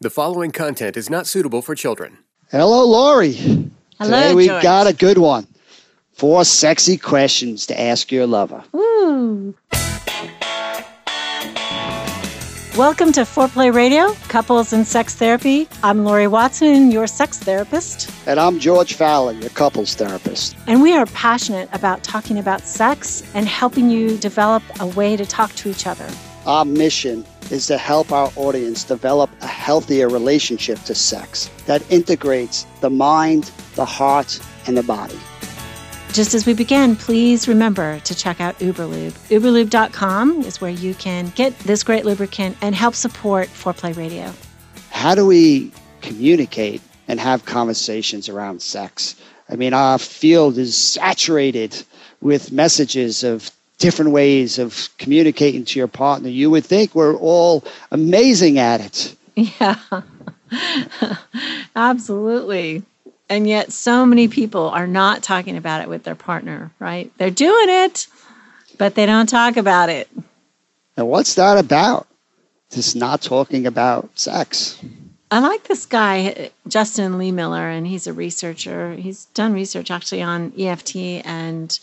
The following content is not suitable for children. Hello, Laurie. Hello, Today we George. got a good one. Four sexy questions to ask your lover. Woo. Welcome to Foreplay Radio, Couples and Sex Therapy. I'm Laurie Watson, your sex therapist, And I'm George Faller, your couples therapist. and we are passionate about talking about sex and helping you develop a way to talk to each other. Our mission is to help our audience develop a healthier relationship to sex that integrates the mind, the heart, and the body. Just as we begin, please remember to check out Uberlube. Uberlube.com is where you can get this great lubricant and help support Foreplay Radio. How do we communicate and have conversations around sex? I mean, our field is saturated with messages of different ways of communicating to your partner. You would think we're all amazing at it. Yeah, absolutely. And yet, so many people are not talking about it with their partner, right? They're doing it, but they don't talk about it. And what's that about? Just not talking about sex. I like this guy, Justin Lehmiller, and he's a researcher. He's done research actually on EFT and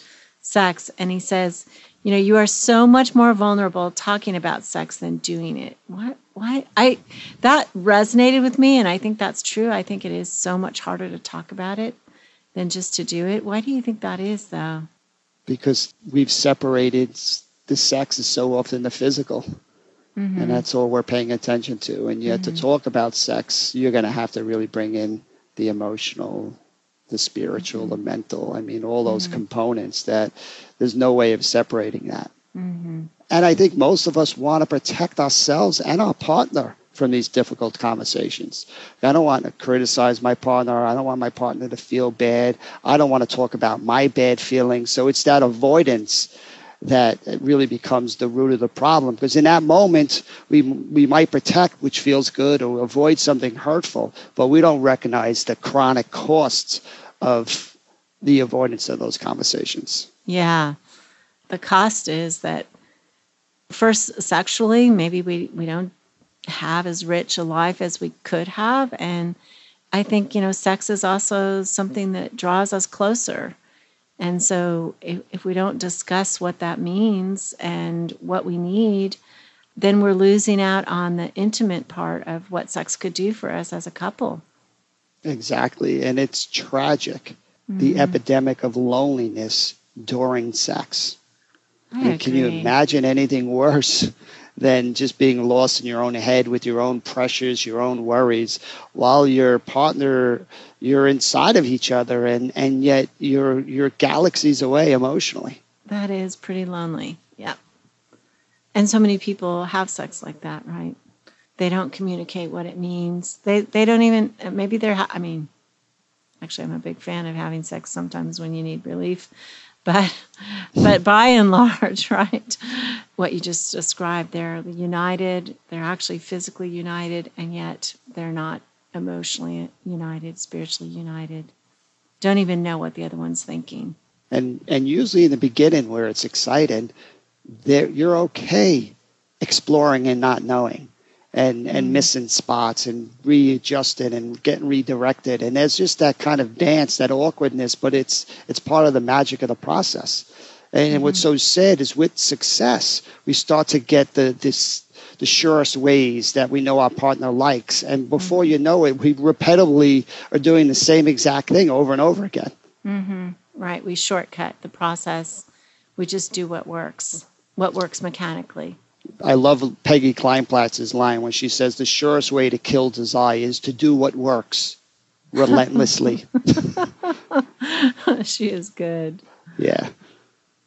sex. And he says, you know, you are so much more vulnerable talking about sex than doing it. What? Why? I that resonated with me, and I think that's true. I think it is so much harder to talk about it than just to do it. Why do you think that is, though? because we've separated the sex is so often the physical mm-hmm. and that's all we're paying attention to and yet to mm-hmm. talk about sex you're going to have to really bring in the emotional the spiritual the mental i mean all those mm-hmm. components that there's no way of separating that mm-hmm. and i think most of us want to protect ourselves and our partner from these difficult conversations. I don't want to criticize my partner. I don't want my partner to feel bad. I don't want to talk about my bad feelings. So it's that avoidance that really becomes the root of the problem. Because in that moment, we, we might protect, which feels good, or avoid something hurtful, but we don't recognize the chronic costs of the avoidance of those conversations. Yeah. The cost is that first sexually, maybe we, we don't have as rich a life as we could have. And I think, you know, sex is also something that draws us closer. And so if, if we don't discuss what that means and what we need, then we're losing out on the intimate part of what sex could do for us as a couple. Exactly. And it's tragic the mm-hmm. epidemic of loneliness during sex. Can you imagine anything worse than just being lost in your own head with your own pressures, your own worries, while your partner, you're inside of each other and, and yet you're, you're galaxies away emotionally. That is pretty lonely. Yeah. And so many people have sex like that, right? They don't communicate what it means. They they don't even maybe they're I mean actually I'm a big fan of having sex sometimes when you need relief. But but by and large, right? What you just described, they're united, they're actually physically united and yet they're not emotionally united, spiritually united. Don't even know what the other one's thinking. And, and usually in the beginning where it's exciting, there, you're okay exploring and not knowing and, and mm. missing spots and readjusting and getting redirected. And there's just that kind of dance, that awkwardness, but it's, it's part of the magic of the process. And what's mm. so sad is with success, we start to get the, this, the surest ways that we know our partner likes. And mm-hmm. before you know it, we repetitively are doing the same exact thing over and over again. Mm-hmm. Right. We shortcut the process. We just do what works, what works mechanically. I love Peggy Kleinplatz's line when she says the surest way to kill desire is to do what works relentlessly. she is good. yeah.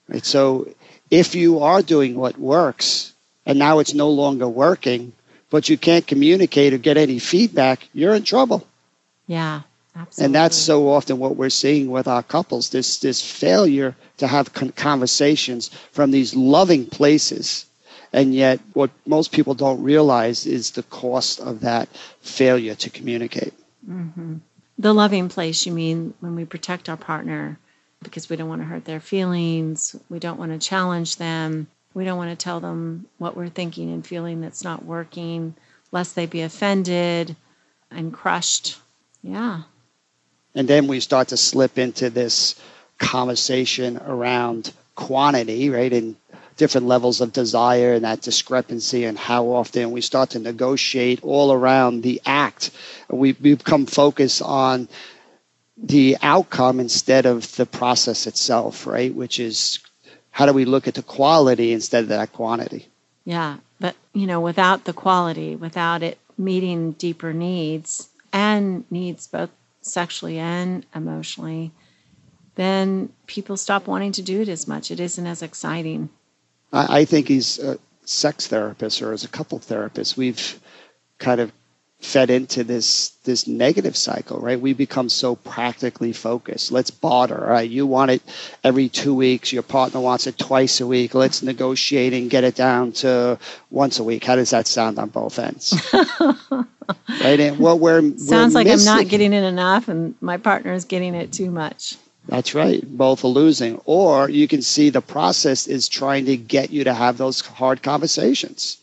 Right. So if you are doing what works and now it's no longer working, but you can't communicate or get any feedback, you're in trouble. Yeah. Absolutely. And that's so often what we're seeing with our couples this this failure to have con- conversations from these loving places. And yet, what most people don't realize is the cost of that failure to communicate. Mm-hmm. the loving place. You mean when we protect our partner because we don't want to hurt their feelings, we don't want to challenge them, we don't want to tell them what we're thinking and feeling that's not working. lest they be offended and crushed. Yeah. And then we start to slip into this conversation around quantity, right? And different levels of desire and that discrepancy and how often we start to negotiate all around the act. We become focused on the outcome instead of the process itself, right? Which is how do we look at the quality instead of that quantity? Yeah. But, you know, without the quality, without it meeting deeper needs and needs both sexually and emotionally, then people stop wanting to do it as much. It isn't as exciting. I, I think he's a sex therapist or as a couple therapist. We've kind of fed into this this negative cycle, right? We become so practically focused. Let's barter, right? You want it every two weeks. Your partner wants it twice a week. Let's negotiate and get it down to once a week. How does that sound on both ends? right? And what we're sounds we're like missing, I'm not getting it enough, and my partner is getting it too much. That's right. Both are losing. Or you can see the process is trying to get you to have those hard conversations.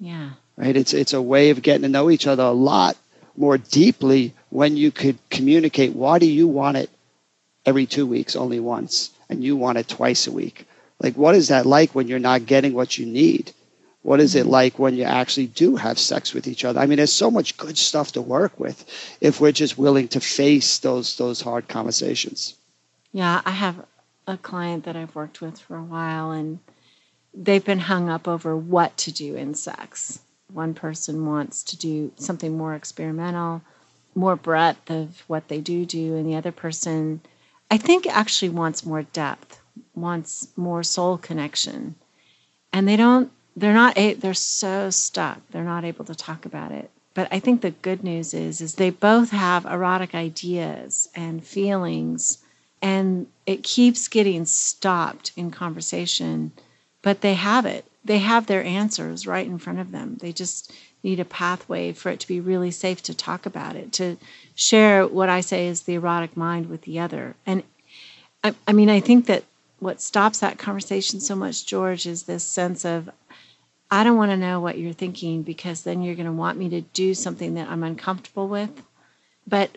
Yeah. Right? It's it's a way of getting to know each other a lot more deeply when you could communicate why do you want it every two weeks only once and you want it twice a week. Like what is that like when you're not getting what you need? What is it like when you actually do have sex with each other? I mean, there's so much good stuff to work with if we're just willing to face those those hard conversations. Yeah, I have a client that I've worked with for a while, and they've been hung up over what to do in sex. One person wants to do something more experimental, more breadth of what they do do, and the other person, I think, actually wants more depth, wants more soul connection. And they don't, they're not, they're so stuck. They're not able to talk about it. But I think the good news is, is they both have erotic ideas and feelings and it keeps getting stopped in conversation but they have it they have their answers right in front of them. They just need a pathway for it to be really safe to talk about it to share what i say is the erotic mind with the other. And i, I mean i think that what stops that conversation so much george is this sense of i don't want to know what you're thinking because then you're going to want me to do something that i'm uncomfortable with. But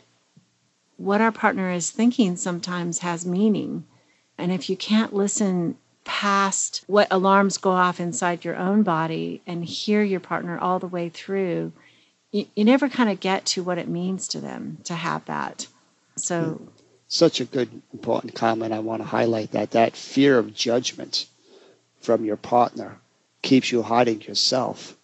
what our partner is thinking sometimes has meaning. And if you can't listen past what alarms go off inside your own body and hear your partner all the way through, you, you never kind of get to what it means to them to have that. So, such a good, important comment. I want to highlight that that fear of judgment from your partner keeps you hiding yourself.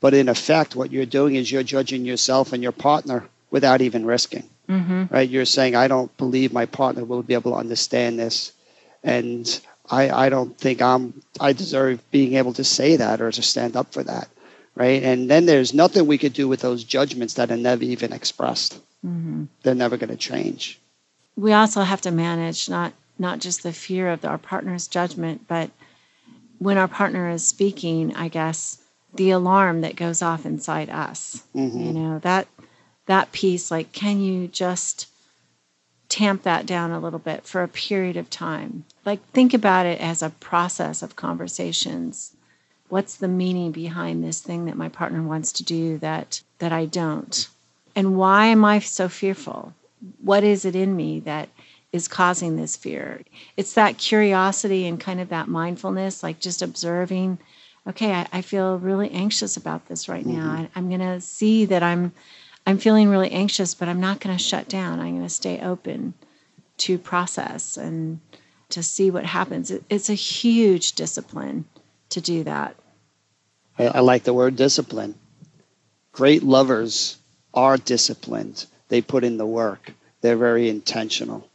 But in effect, what you're doing is you're judging yourself and your partner without even risking. mm-hmm. right? You're saying, I don't believe my partner will be able to understand this. And I, I don't think I'm, I deserve being able to say that or to stand up for that, right? And then there's nothing we could do with those judgments that are never even expressed. Mm-hmm. They're never going to change. we also have to manage not not just the fear of our partner's judgment, but when our partner is speaking, I guess the alarm that goes off inside us. Mhm. You know that that piece. Like, can you just tamp that down a little bit for a period of time? Like, think about it as a process of conversations. What's the meaning behind this thing that my partner wants to do that that I don't? And why am I so fearful? What is it in me that is causing this fear? It's that curiosity and kind of that mindfulness, like just observing, okay, I, I feel really anxious about this right now. I, I'm going to see that I'm I'm feeling really anxious, but I'm not going to shut down. I'm going to stay open to process and to see what happens. It, it's a huge discipline to do that. I, I like the word discipline. Great lovers are disciplined. They put in the work. They're very intentional.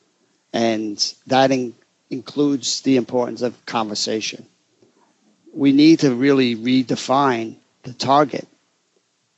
And that in, includes the importance of conversation. We need to really redefine the target.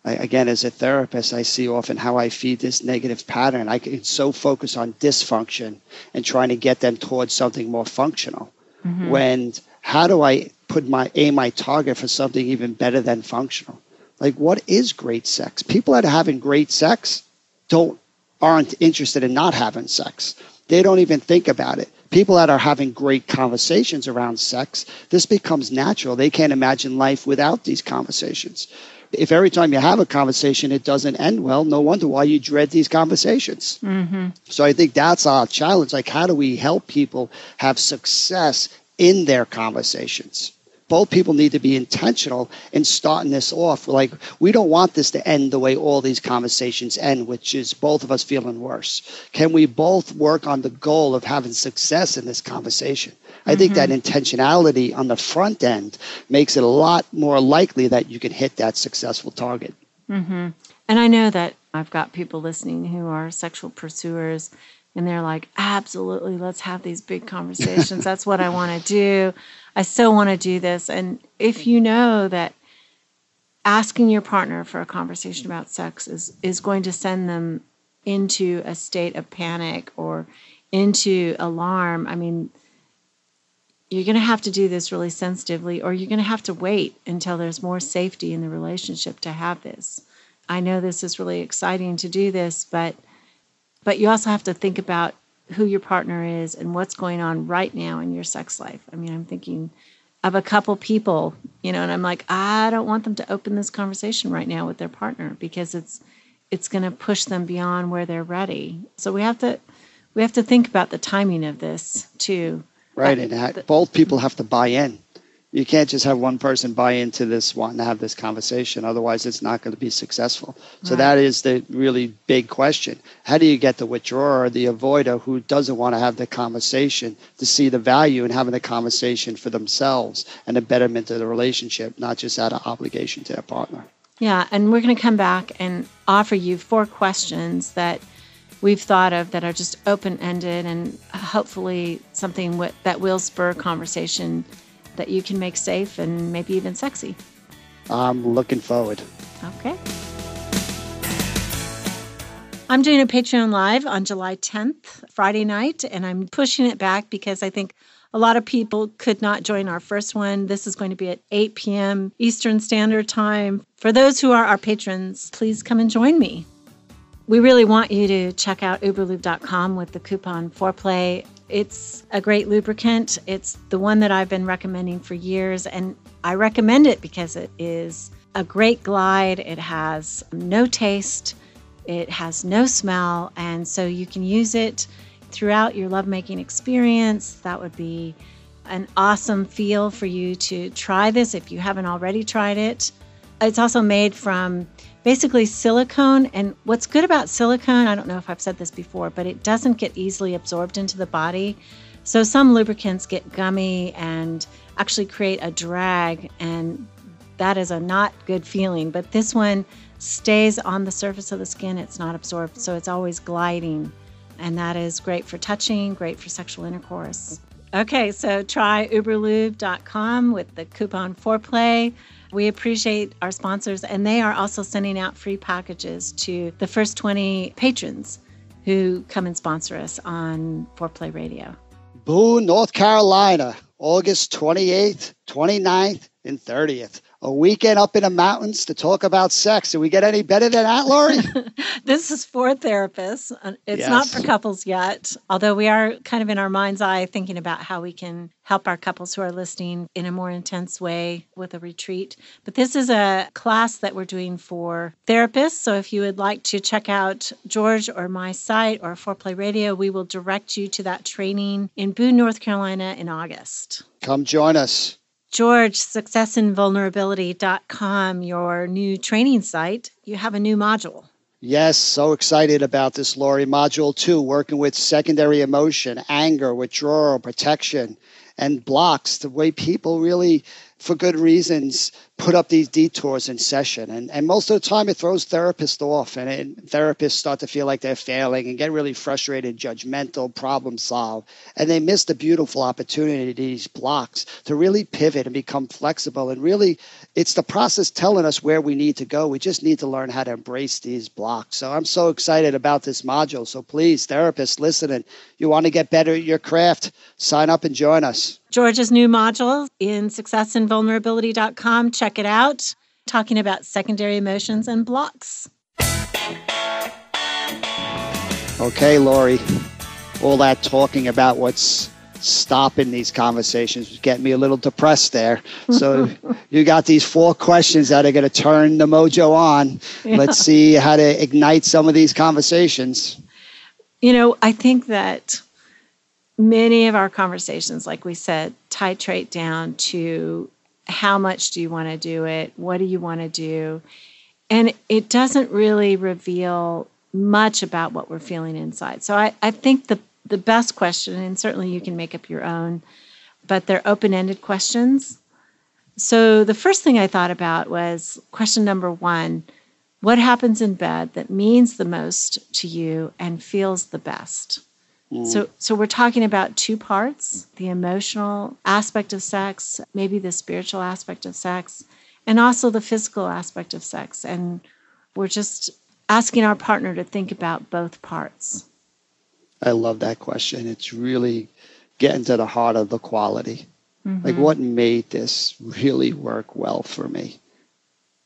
I, again, as a therapist, I see often how I feed this negative pattern. I can so focus on dysfunction and trying to get them towards something more functional. Mm-hmm. When how do I put my aim my target for something even better than functional? Like what is great sex? People that are having great sex don't aren't interested in not having sex. They don't even think about it. People that are having great conversations around sex, this becomes natural. They can't imagine life without these conversations, If every time you have a conversation it doesn't end well, no wonder why you dread these conversations. Mm-hmm. So I think that's our challenge. Like, how do we help people have success in their conversations? Both people need to be intentional in starting this off. Like, we don't want this to end the way all these conversations end, which is both of us feeling worse. Can we both work on the goal of having success in this conversation? I mm-hmm. think that mm-hmm. intentionality on the front end makes it a lot more likely that you can hit that successful target. Mm-hmm. And I know that I've got people listening who are sexual pursuers and they're like, absolutely, let's have these big conversations. That's what I want to do. I so want to do this. And if you know that asking your partner for a conversation about sex is, is going to send them into a state of panic or into alarm, I mean, you're going to have to do this really sensitively, or you're going to have to wait until there's more safety in the relationship to have this. I know this is really exciting to do this, but but you also have to think about who your partner is and what's going on right now in your sex life. I mean, I'm thinking of a couple people, you know, and I'm like, I don't want them to open this conversation right now with their partner because it's it's going to push them beyond where they're ready. So we have to we have to think about the timing of this too. Right, and both people have to buy in you can't just have one person buy into this wanting to have this conversation. Otherwise it's not going to be successful. So right. that is the really big question. How do you get the withdrawer or the avoider who doesn't want to have the conversation to see the value in having the conversation for themselves and the betterment of the relationship not just out of obligation to their partner? Yeah and we're going to come back and offer you four questions that we've thought of that are just open ended and hopefully something w- that will spur conversation that you can make safe and maybe even sexy. I'm looking forward. Okay. I'm doing a Patreon Live on July 10th, Friday night, and I'm pushing it back because I think a lot of people could not join our first one. This is going to be at 8 p.m. Eastern Standard Time. For those who are our patrons, please come and join me. We really want you to check out uberlube.com with the coupon foreplay it's a great lubricant. It's the one that I've been recommending for years, and I recommend it because it is a great glide. It has no taste, it has no smell, and so you can use it throughout your lovemaking experience. That would be an awesome feel for you to try this if you haven't already tried it. It's also made from basically silicone. And what's good about silicone, I don't know if I've said this before, but it doesn't get easily absorbed into the body. So some lubricants get gummy and actually create a drag, and that is a not good feeling. But this one stays on the surface of the skin, it's not absorbed, so it's always gliding. And that is great for touching, great for sexual intercourse. Okay, so try uberlube.com with the coupon foreplay. We appreciate our sponsors, and they are also sending out free packages to the first 20 patrons who come and sponsor us on Foreplay Radio. Boone, North Carolina, August 28th, 29th, and 30th a weekend up in the mountains to talk about sex. Do we get any better than that, Laurie? this is for therapists. Uh, it's yes. not for couples yet, although we are kind of in our mind's eye thinking about how we can help our couples who are listening in a more intense way with a retreat. But this is a class that we're doing for therapists. So if you would like to check out George or my site or Foreplay Radio, we will direct you to that training in Boone, North Carolina in August. Come join us. George, successinvulnerability.com, your new training site, you have a new module. Yes, so excited about this, Laurie. Module two, working with secondary emotion, anger, withdrawal, protection, and blocks, the way people really, for good reasons, put up these detours in session. And, and most of the time, it throws therapists off, and, and therapists start to feel like they're failing and get really frustrated, judgmental, problem solve. And they miss the beautiful opportunity, these blocks, to really pivot and become flexible. And really, it's the process telling us where we need to go. We just need to learn how to embrace these blocks. So I'm so excited about this module. So please, therapists listening, you want to get better at your craft, sign up and join us. George's new module in successinvulnerability.com. Check check it out, talking about secondary emotions and blocks. Okay, Laurie, all that talking about what's stopping these conversations, was getting me a little depressed there. So you got these four questions that are going to turn the mojo on. Yeah. Let's see how to ignite some of these conversations. You know, I think that many of our conversations, like we said, titrate down to how much do you want to do it? What do you want to do? And it doesn't really reveal much about what we're feeling inside. So I, I think the, the best question, and certainly you can make up your own, but they're open ended questions. So the first thing I thought about was question number one What happens in bed that means the most to you and feels the best? Mm. So, so we're talking about two parts the emotional aspect of sex, maybe the spiritual aspect of sex, and also the physical aspect of sex. And we're just asking our partner to think about both parts. I love that question. It's really getting to the heart of the quality. Mm-hmm. Like, what made this really work well for me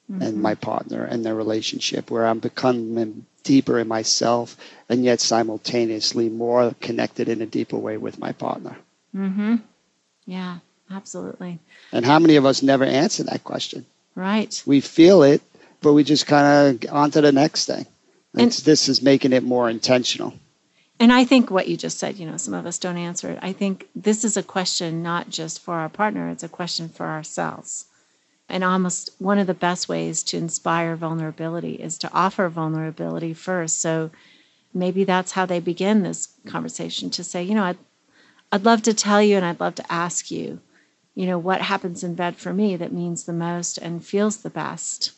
mm-hmm. and my partner and their relationship where I'm becoming deeper in myself and yet simultaneously more connected in a deeper way with my partner. Mm-hmm. Yeah, absolutely. And how many of us never answer that question? Right. We feel it, but we just kind of on to the next thing. And this is making it more intentional. And I think what you just said, you know, some of us don't answer it. I think this is a question not just for our partner, it's a question for ourselves. And almost one of the best ways to inspire vulnerability is to offer vulnerability first. So maybe that's how they begin this conversation to say, you know, I'd, I'd love to tell you and I'd love to ask you, you know, what happens in bed for me that means the most and feels the best.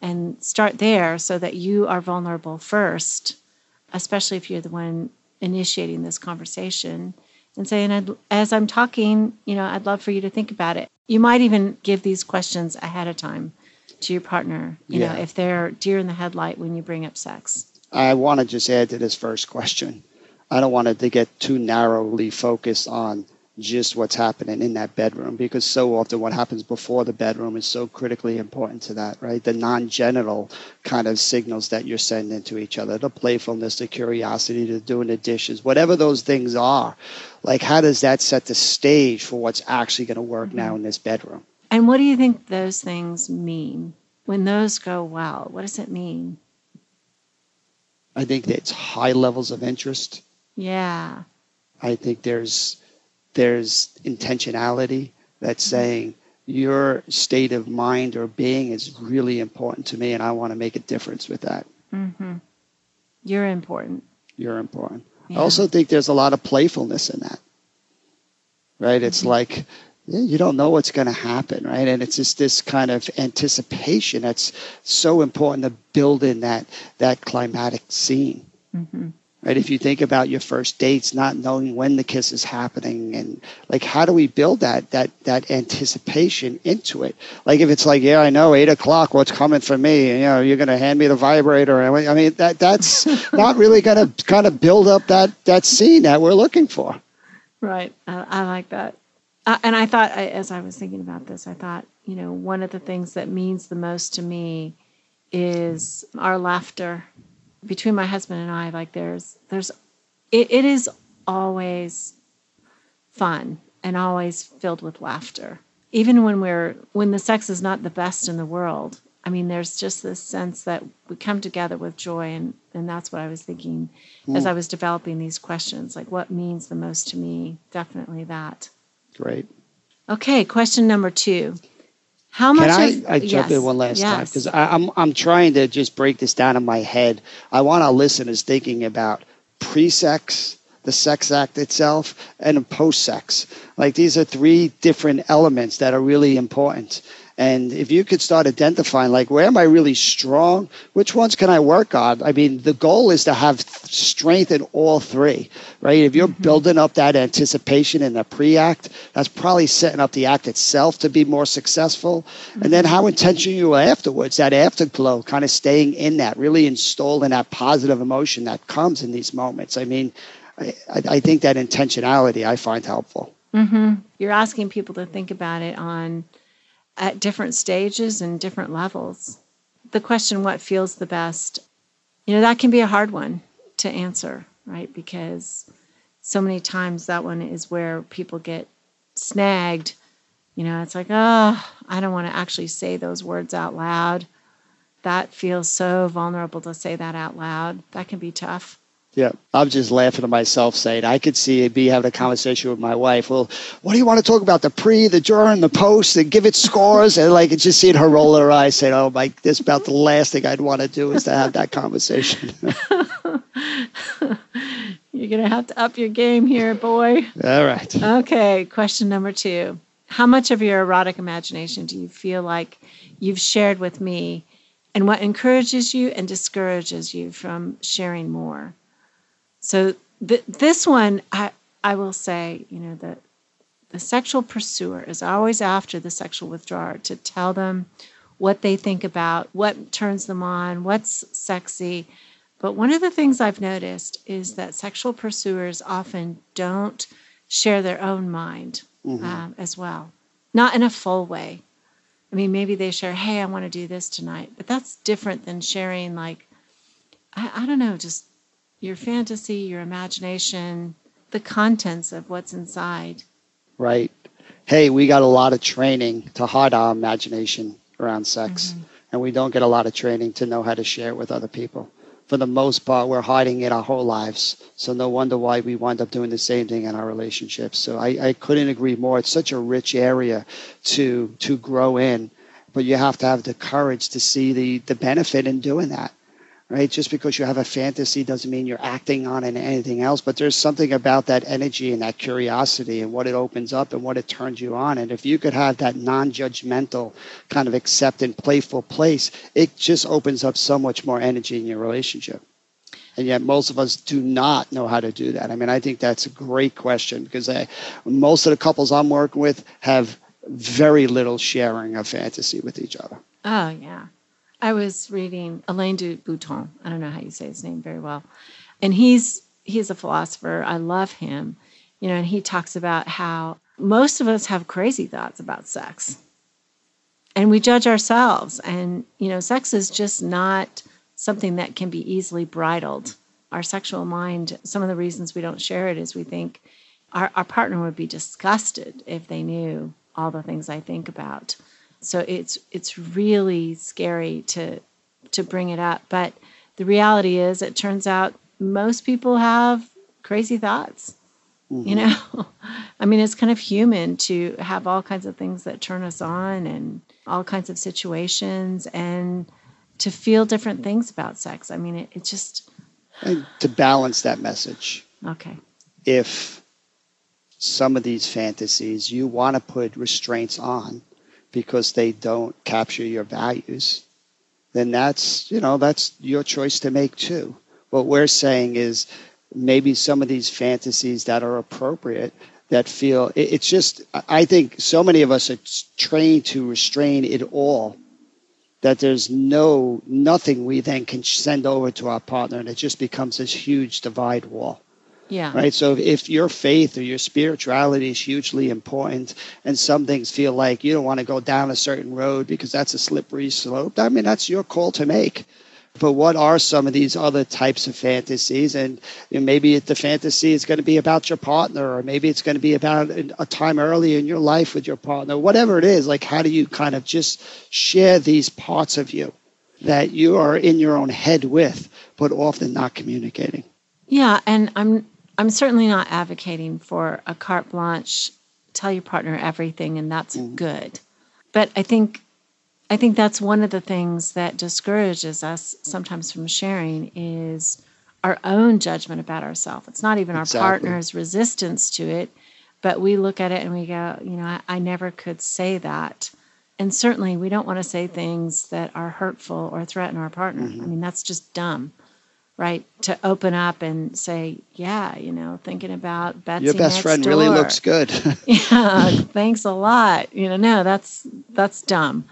And start there so that you are vulnerable first, especially if you're the one initiating this conversation and saying, as I'm talking, you know, I'd love for you to think about it. You might even give these questions ahead of time to your partner, you yeah. know, if they're deer in the headlight when you bring up sex. I want to just add to this first question. I don't want it to get too narrowly focused on just what's happening in that bedroom because so often what happens before the bedroom is so critically important to that, right? The non genital kind of signals that you're sending to each other, the playfulness, the curiosity, the doing the dishes, whatever those things are. Like, how does that set the stage for what's actually going to work mm-hmm. now in this bedroom? And what do you think those things mean? When those go well, what does it mean? I think it's high levels of interest. Yeah. I think there's there's intentionality that's mm-hmm. saying your state of mind or being is really important to me and I want to make a difference with that. Mm-hmm. You're important. You're important. Yeah. I also think there's a lot of playfulness in that. Right? Mm-hmm. It's like yeah, you don't know what's going to happen, right? And it's just this kind of anticipation that's so important to build in that that climatic scene. Mm-hmm right? If you think about your first dates, not knowing when the kiss is happening, and like, how do we build that that that anticipation into it? Like, if it's like, yeah, I know, eight o'clock, what's coming for me? You know, you're going to hand me the vibrator. I mean, that that's not really going to kind of build up that that scene that we're looking for. Right, I, I like that. Uh, and I thought, I, as I was thinking about this, I thought, you know, one of the things that means the most to me is our laughter between my husband and I, like there's there's it, it is always fun and always filled with laughter. Even when we're when the sex is not the best in the world. I mean, there's just this sense that we come together with joy and and that's what I was thinking mm. as I was developing these questions. Like what means the most to me? Definitely that. Great. Okay, question number two. How much? Can I, I jump yes, in one last yes. time because I'm I'm trying to just break this down in my head. I want our listeners thinking about pre-sex, the sex act itself, and post-sex. Like these are three different elements that are really important. And if you could start identifying, like, where am I really strong? Which ones can I work on? I mean, the goal is to have strength in all three, right? If you're mm-hmm. building up that anticipation in the pre act, that's probably setting up the act itself to be more successful. Mm-hmm. And then how intentional you are afterwards, that afterglow, kind of staying in that, really installing that positive emotion that comes in these moments. I mean, I, I think that intentionality I find helpful. Mm-hmm. You're asking people to think about it on at different stages and different levels. The question, what feels the best, you know, that can be a hard one to answer, right? Because so many times that one is where people get snagged. You know, it's like, oh, I don't want to actually say those words out loud. That feels so vulnerable to say that out loud. That can be tough. Yeah, I'm just laughing to myself saying I could see be having a conversation with my wife. Well, what do you want to talk about? The pre, the during, the post, and give it scores, and like just seeing her roll her eyes, saying, "Oh my, this about the last thing I'd want to do is to have that conversation." You're gonna have to up your game here, boy. All right. Okay, question number two: How much of your erotic imagination do you feel like you've shared with me, and what encourages you and discourages you from sharing more? So th- this one, I I will say, you know, that the sexual pursuer is always after the sexual withdrawer to tell them what they think about, what turns them on, what's sexy. But one of the things I've noticed is that sexual pursuers often don't share their own mind mm-hmm. um, as well, not in a full way. I mean, maybe they share, hey, I want to do this tonight, but that's different than sharing, like, I, I don't know, just your fantasy, your imagination, the contents of what's inside. Right. Hey, we got a lot of training to hide our imagination around sex, mm-hmm. and we don't get a lot of training to know how to share it with other people. For the most part, we're hiding it our whole lives. So no wonder why we wind up doing the same thing in our relationships. So I, I couldn't agree more. It's such a rich area to to grow in, but you have to have the courage to see the the benefit in doing that right? Just because you have a fantasy doesn't mean you're acting on it anything else, but there's something about that energy and that curiosity and what it opens up and what it turns you on. And if you could have that non judgmental, kind of accepting, playful place, it just opens up so much more energy in your relationship. And yet, most of us do not know how to do that. I mean, I think that's a great question because I, most of the couples I'm working with have very little sharing of fantasy with each other. Oh, yeah. I was reading Alain de Botton. I don't know how you say his name very well. And he's he's a philosopher. I love him. You know, and he talks about how most of us have crazy thoughts about sex. And we judge ourselves and you know, sex is just not something that can be easily bridled. Our sexual mind, some of the reasons we don't share it is we think our, our partner would be disgusted if they knew all the things I think about. So it's it's really scary to to bring it up. But the reality is it turns out most people have crazy thoughts. Mm-hmm. You know? I mean it's kind of human to have all kinds of things that turn us on and all kinds of situations and to feel different things about sex. I mean it, it just and to balance that message. Okay. If some of these fantasies you want to put restraints on, because they don't capture your values, then that's, you know, that's your choice to make too. What we're saying is maybe some of these fantasies that are appropriate that feel it's just i think so many of us are trained to restrain it all that there's no nothing we then can send over to our partner and it just becomes this huge divide wall yeah. Right. So if your faith or your spirituality is hugely important and some things feel like you don't want to go down a certain road because that's a slippery slope, I mean, that's your call to make. But what are some of these other types of fantasies? And you know, maybe the fantasy is going to be about your partner, or maybe it's going to be about a time early in your life with your partner, whatever it is. Like, how do you kind of just share these parts of you that you are in your own head with, but often not communicating? Yeah. And I'm, I'm certainly not advocating for a carte blanche, tell your partner everything and that's mm. good. But I think I think that's one of the things that discourages us sometimes from sharing is our own judgment about ourselves. It's not even exactly. our partner's resistance to it, but we look at it and we go, you know, I, I never could say that. And certainly we don't want to say things that are hurtful or threaten our partner. Mm-hmm. I mean, that's just dumb right? To open up and say, yeah, you know, thinking about Betsy. Your best friend door. really looks good. yeah, thanks a lot. You know, no, that's that's dumb.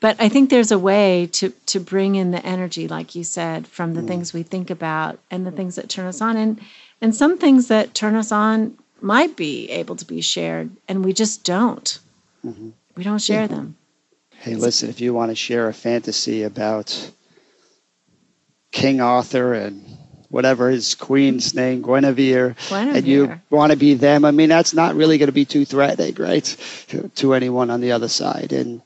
But I think there's a way to to bring in the energy, like you said, from the mm. things we think about and the things that turn us on, and and some things that turn us on might be able to be shared, and we just don't. Mm-hmm. We don't share yeah. them. Hey, listen, if you want to share a fantasy about King Arthur and whatever his queen's name, Guinevere, Guinevere. and you want to be them. I mean, that's not really going to be too threatening, right, to, to anyone on the other side. And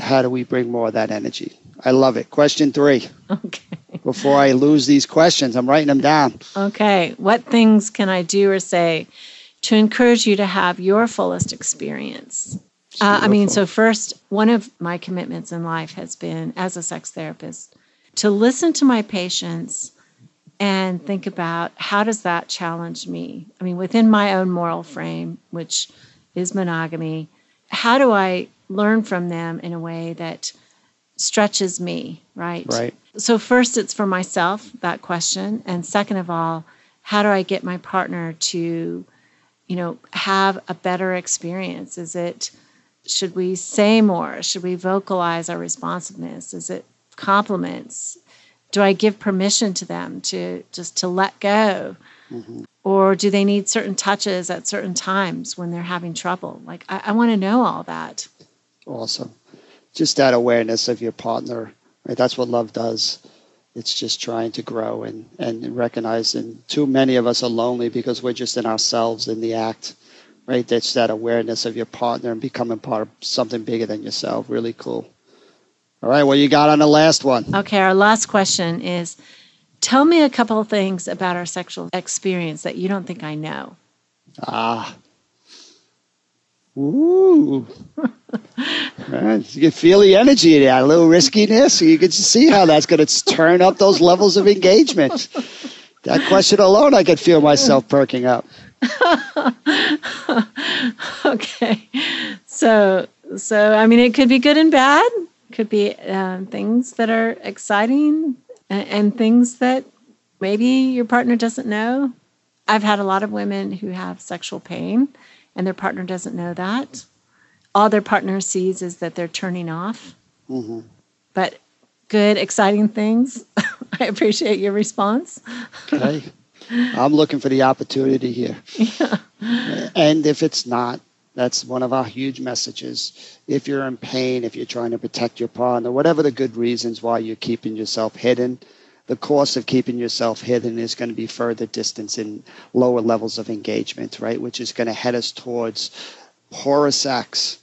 how do we bring more of that energy? I love it. Question three. Okay. Before I lose these questions, I'm writing them down. Okay. What things can I do or say to encourage you to have your fullest experience? Uh, I mean, so first, one of my commitments in life has been as a sex therapist to listen to my patients and think about how does that challenge me? I mean, within my own moral frame, which is monogamy, how do I learn from them in a way that stretches me, right? Right. So, first, it's for myself, that question. And second of all, how do I get my partner to, you know, have a better experience? Is it, should we say more? Should we vocalize our responsiveness? Is it compliments? Do I give permission to them to just to let go? Mm-hmm. Or do they need certain touches at certain times when they're having trouble? Like, I, I want to know all that. Awesome. Just that awareness of your partner, right? That's what love does. It's just trying to grow and, and recognize. And too many of us are lonely because we're just in ourselves in the act, right? That's that awareness of your partner and becoming part of something bigger than yourself. Really cool. All right, what you got on the last one? Okay, our last question is tell me a couple of things about our sexual experience that you don't think I know. Ah. Ooh. Right, You can feel the energy in that, a little riskiness. You can see how that's going to turn up those levels of engagement. That question alone, I could feel myself perking up. okay. So, so I mean, it could be good and bad. Could be um, things that are exciting and, and things that maybe your partner doesn't know. I've had a lot of women who have sexual pain, and their partner doesn't know that. All their partner sees is that they're turning off. But good, exciting things. I appreciate your response. Okay. I'm looking for the opportunity here. Yeah. And if it's not, that's one of our huge messages. If you're in pain, if you're trying to protect your partner, whatever the good reasons why you're keeping yourself hidden, the cost of keeping yourself hidden is going to be further distance in lower levels of engagement, right? Which is going to head us towards poorer sex.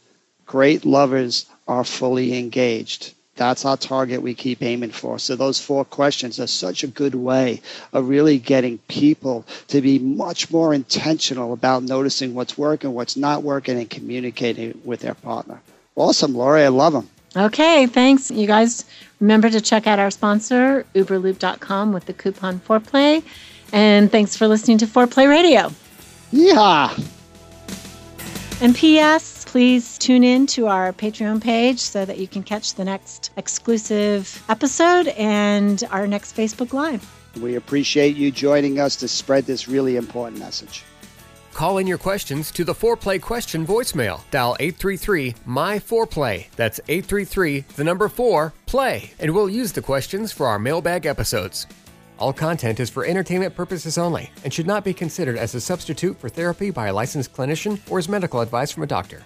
Great lovers are fully engaged. That's our target we keep aiming for. So those four questions are such a good way of really getting people to be much more intentional about noticing what's working, what's not working, and communicating with their partner. Awesome, Laurie. I love them. Okay, thanks. You guys remember to check out our sponsor, uberlube.com with the coupon Foreplay. And thanks for listening to Foreplay Radio. Yeah. And P.S., please tune in to our Patreon page so that you can catch the next exclusive episode and our next Facebook Live. We appreciate you joining us to spread this really important message. Call in your questions to the Foreplay question voicemail. Dial 833 My Foreplay. That's 833 the number 4 play. And we'll use the questions for our mailbag episodes. All content is for entertainment purposes only and should not be considered as a substitute for therapy by a licensed clinician or as medical advice from a doctor.